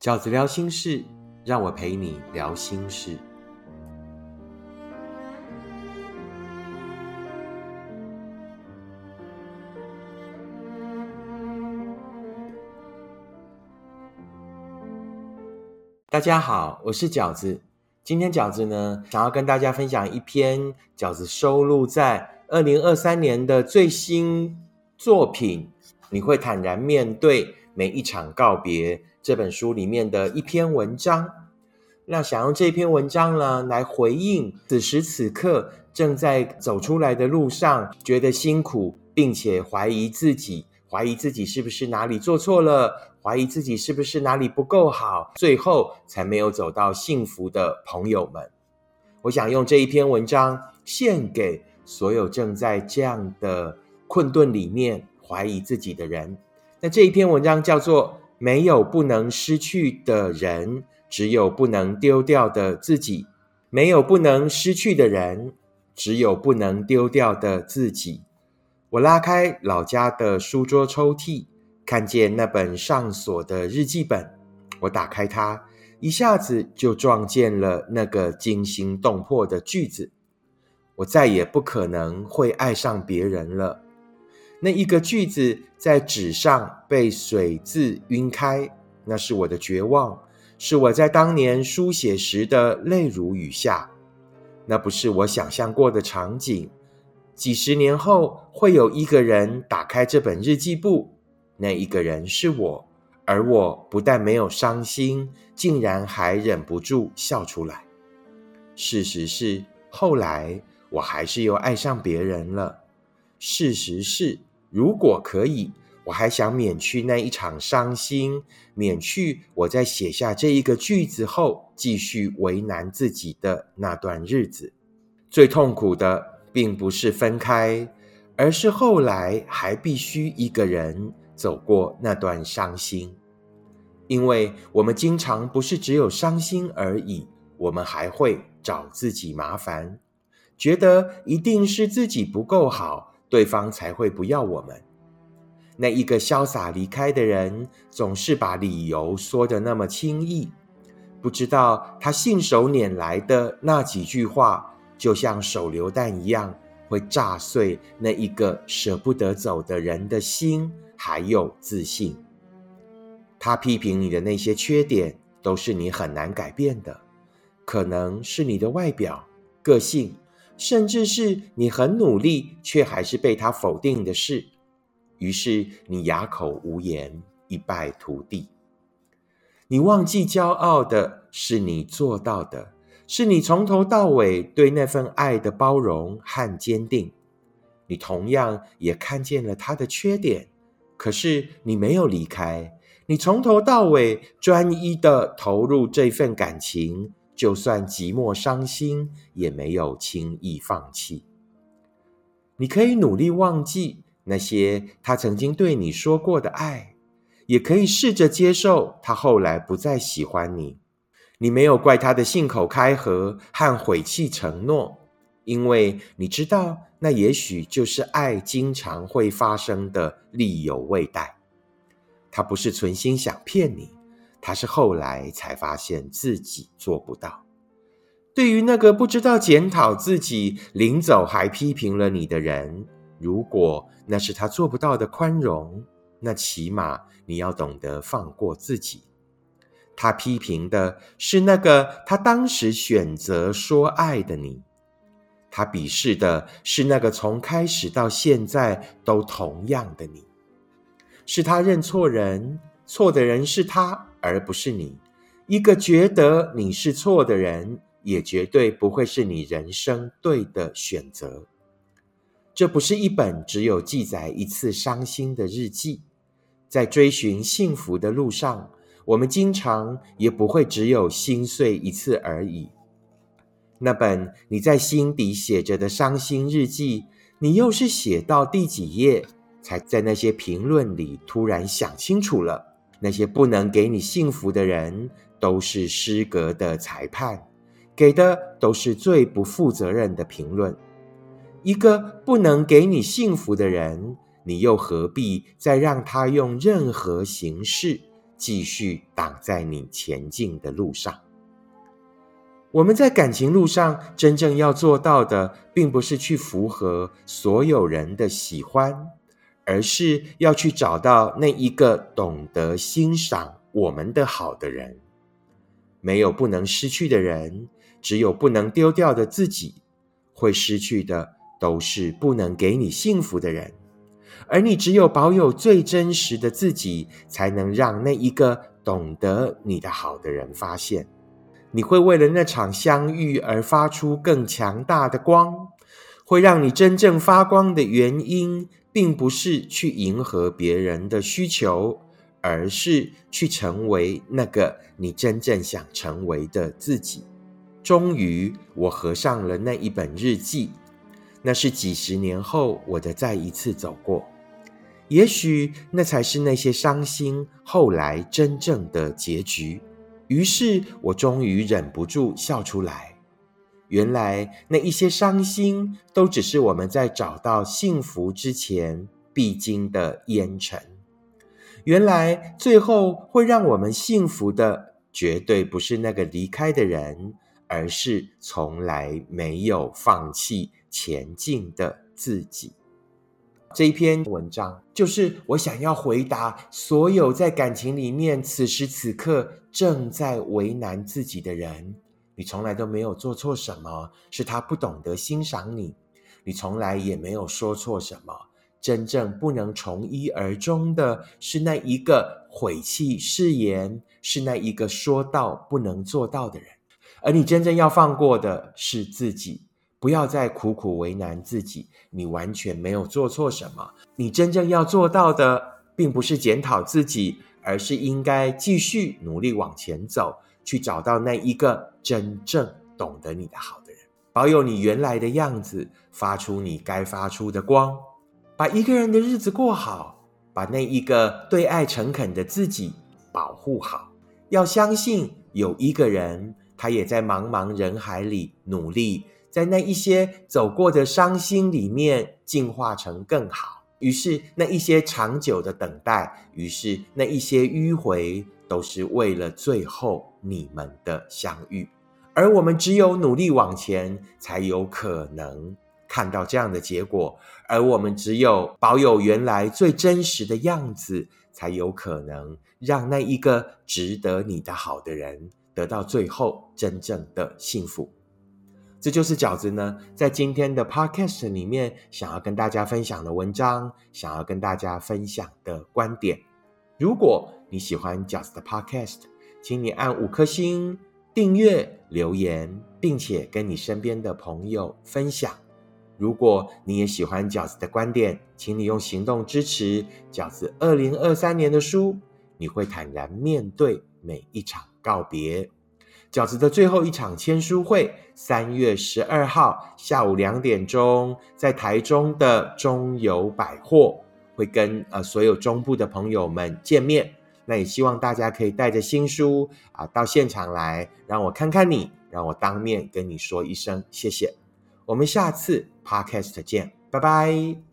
饺子聊心事，让我陪你聊心事。大家好，我是饺子。今天饺子呢，想要跟大家分享一篇饺子收录在二零二三年的最新作品。你会坦然面对每一场告别。这本书里面的一篇文章，那想用这篇文章呢来回应此时此刻正在走出来的路上，觉得辛苦，并且怀疑自己，怀疑自己是不是哪里做错了，怀疑自己是不是哪里不够好，最后才没有走到幸福的朋友们。我想用这一篇文章献给所有正在这样的困顿里面怀疑自己的人。那这一篇文章叫做。没有不能失去的人，只有不能丢掉的自己。没有不能失去的人，只有不能丢掉的自己。我拉开老家的书桌抽屉，看见那本上锁的日记本。我打开它，一下子就撞见了那个惊心动魄的句子：我再也不可能会爱上别人了。那一个句子在纸上被水渍晕开，那是我的绝望，是我在当年书写时的泪如雨下。那不是我想象过的场景。几十年后，会有一个人打开这本日记簿，那一个人是我，而我不但没有伤心，竟然还忍不住笑出来。事实是，后来我还是又爱上别人了。事实是。如果可以，我还想免去那一场伤心，免去我在写下这一个句子后继续为难自己的那段日子。最痛苦的并不是分开，而是后来还必须一个人走过那段伤心。因为我们经常不是只有伤心而已，我们还会找自己麻烦，觉得一定是自己不够好。对方才会不要我们。那一个潇洒离开的人，总是把理由说的那么轻易，不知道他信手拈来的那几句话，就像手榴弹一样，会炸碎那一个舍不得走的人的心，还有自信。他批评你的那些缺点，都是你很难改变的，可能是你的外表、个性。甚至是你很努力，却还是被他否定的事，于是你哑口无言，一败涂地。你忘记骄傲的是你做到的，是你从头到尾对那份爱的包容和坚定。你同样也看见了他的缺点，可是你没有离开，你从头到尾专一的投入这份感情。就算寂寞伤心，也没有轻易放弃。你可以努力忘记那些他曾经对你说过的爱，也可以试着接受他后来不再喜欢你。你没有怪他的信口开河和毁弃承诺，因为你知道那也许就是爱经常会发生的力有未逮。他不是存心想骗你。他是后来才发现自己做不到。对于那个不知道检讨自己、临走还批评了你的人，如果那是他做不到的宽容，那起码你要懂得放过自己。他批评的是那个他当时选择说爱的你，他鄙视的是那个从开始到现在都同样的你，是他认错人，错的人是他。而不是你，一个觉得你是错的人，也绝对不会是你人生对的选择。这不是一本只有记载一次伤心的日记，在追寻幸福的路上，我们经常也不会只有心碎一次而已。那本你在心底写着的伤心日记，你又是写到第几页，才在那些评论里突然想清楚了？那些不能给你幸福的人，都是失格的裁判，给的都是最不负责任的评论。一个不能给你幸福的人，你又何必再让他用任何形式继续挡在你前进的路上。我们在感情路上真正要做到的，并不是去符合所有人的喜欢，而是要去找到那一个懂得欣赏我们的好的人。没有不能失去的人，只有不能丢掉的自己。会失去的都是不能给你幸福的人，而你只有保有最真实的自己，才能让那一个懂得你的好的人发现。你会为了那场相遇而发出更强大的光。会让你真正发光的原因，并不是去迎合别人的需求，而是去成为那个你真正想成为的自己。终于，我合上了那一本日记。那是几十年后我的再一次走过。也许那才是那些伤心后来真正的结局。于是我终于忍不住笑出来。原来那一些伤心，都只是我们在找到幸福之前必经的烟尘。原来最后会让我们幸福的，绝对不是那个离开的人。而是从来没有放弃前进的自己。这一篇文章就是我想要回答所有在感情里面此时此刻正在为难自己的人：你从来都没有做错什么，是他不懂得欣赏你；你从来也没有说错什么，真正不能从一而终的是那一个悔弃誓言，是那一个说到不能做到的人。而你真正要放过的是自己，不要再苦苦为难自己。你完全没有做错什么。你真正要做到的，并不是检讨自己，而是应该继续努力往前走，去找到那一个真正懂得你的好的人，保有你原来的样子，发出你该发出的光，把一个人的日子过好，把那一个对爱诚恳的自己保护好。要相信有一个人。他也在茫茫人海里努力，在那一些走过的伤心里面进化成更好。于是那一些长久的等待，于是那一些迂回，都是为了最后你们的相遇。而我们只有努力往前，才有可能看到这样的结果。而我们只有保有原来最真实的样子，才有可能让那一个值得你的好的人。得到最后真正的幸福，这就是饺子呢，在今天的 podcast 里面想要跟大家分享的文章，想要跟大家分享的观点。如果你喜欢饺子的 podcast，请你按五颗星订阅、留言，并且跟你身边的朋友分享。如果你也喜欢饺子的观点，请你用行动支持饺子二零二三年的书。你会坦然面对每一场。告别饺子的最后一场签书会，三月十二号下午两点钟，在台中的中友百货会跟呃所有中部的朋友们见面。那也希望大家可以带着新书啊到现场来，让我看看你，让我当面跟你说一声谢谢。我们下次 podcast 见，拜拜。